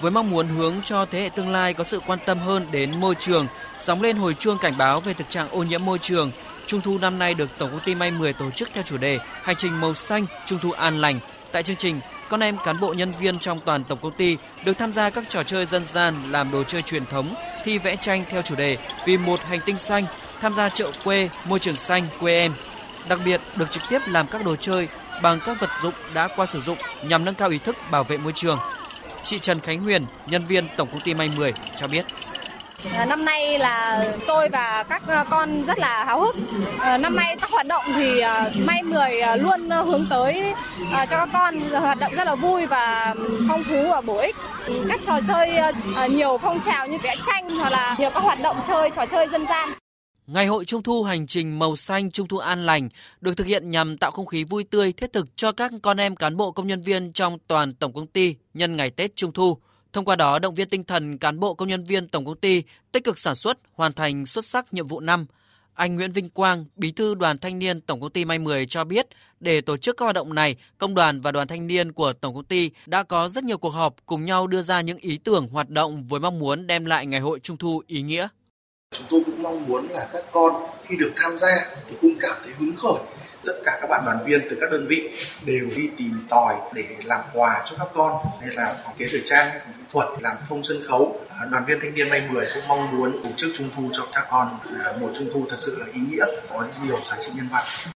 với mong muốn hướng cho thế hệ tương lai có sự quan tâm hơn đến môi trường, sóng lên hồi chuông cảnh báo về thực trạng ô nhiễm môi trường. Trung thu năm nay được Tổng công ty May 10 tổ chức theo chủ đề Hành trình màu xanh, Trung thu an lành. Tại chương trình, con em cán bộ nhân viên trong toàn tổng công ty được tham gia các trò chơi dân gian làm đồ chơi truyền thống, thi vẽ tranh theo chủ đề Vì một hành tinh xanh, tham gia chợ quê, môi trường xanh quê em. Đặc biệt được trực tiếp làm các đồ chơi bằng các vật dụng đã qua sử dụng nhằm nâng cao ý thức bảo vệ môi trường. Chị Trần Khánh Huyền, nhân viên Tổng công ty May 10 cho biết. À, năm nay là tôi và các ờ, con rất là háo hức. Ờ, năm nay các hoạt động thì ờ, May 10 luôn hướng tới cho các con hoạt động rất là vui và phong phú và bổ ích. Các trò chơi nhiều phong trào như vẽ tranh hoặc là nhiều các hoạt động chơi trò chơi dân gian. Ngày hội Trung thu hành trình màu xanh Trung thu an lành được thực hiện nhằm tạo không khí vui tươi thiết thực cho các con em cán bộ công nhân viên trong toàn tổng công ty nhân ngày Tết Trung thu. Thông qua đó động viên tinh thần cán bộ công nhân viên tổng công ty tích cực sản xuất, hoàn thành xuất sắc nhiệm vụ năm. Anh Nguyễn Vinh Quang, Bí thư Đoàn Thanh niên Tổng công ty May 10 cho biết, để tổ chức các hoạt động này, công đoàn và đoàn thanh niên của tổng công ty đã có rất nhiều cuộc họp cùng nhau đưa ra những ý tưởng hoạt động với mong muốn đem lại ngày hội Trung thu ý nghĩa. Chúng tôi cũng mong muốn là các con khi được tham gia thì cũng cảm thấy hứng khởi. Tất cả các bạn đoàn viên từ các đơn vị đều đi tìm tòi để làm quà cho các con, hay là phòng kế thời trang, phòng kỹ thuật, làm phông sân khấu. À, đoàn viên thanh niên may 10 cũng mong muốn tổ chức trung thu cho các con à, một trung thu thật sự là ý nghĩa, có nhiều giá trị nhân văn.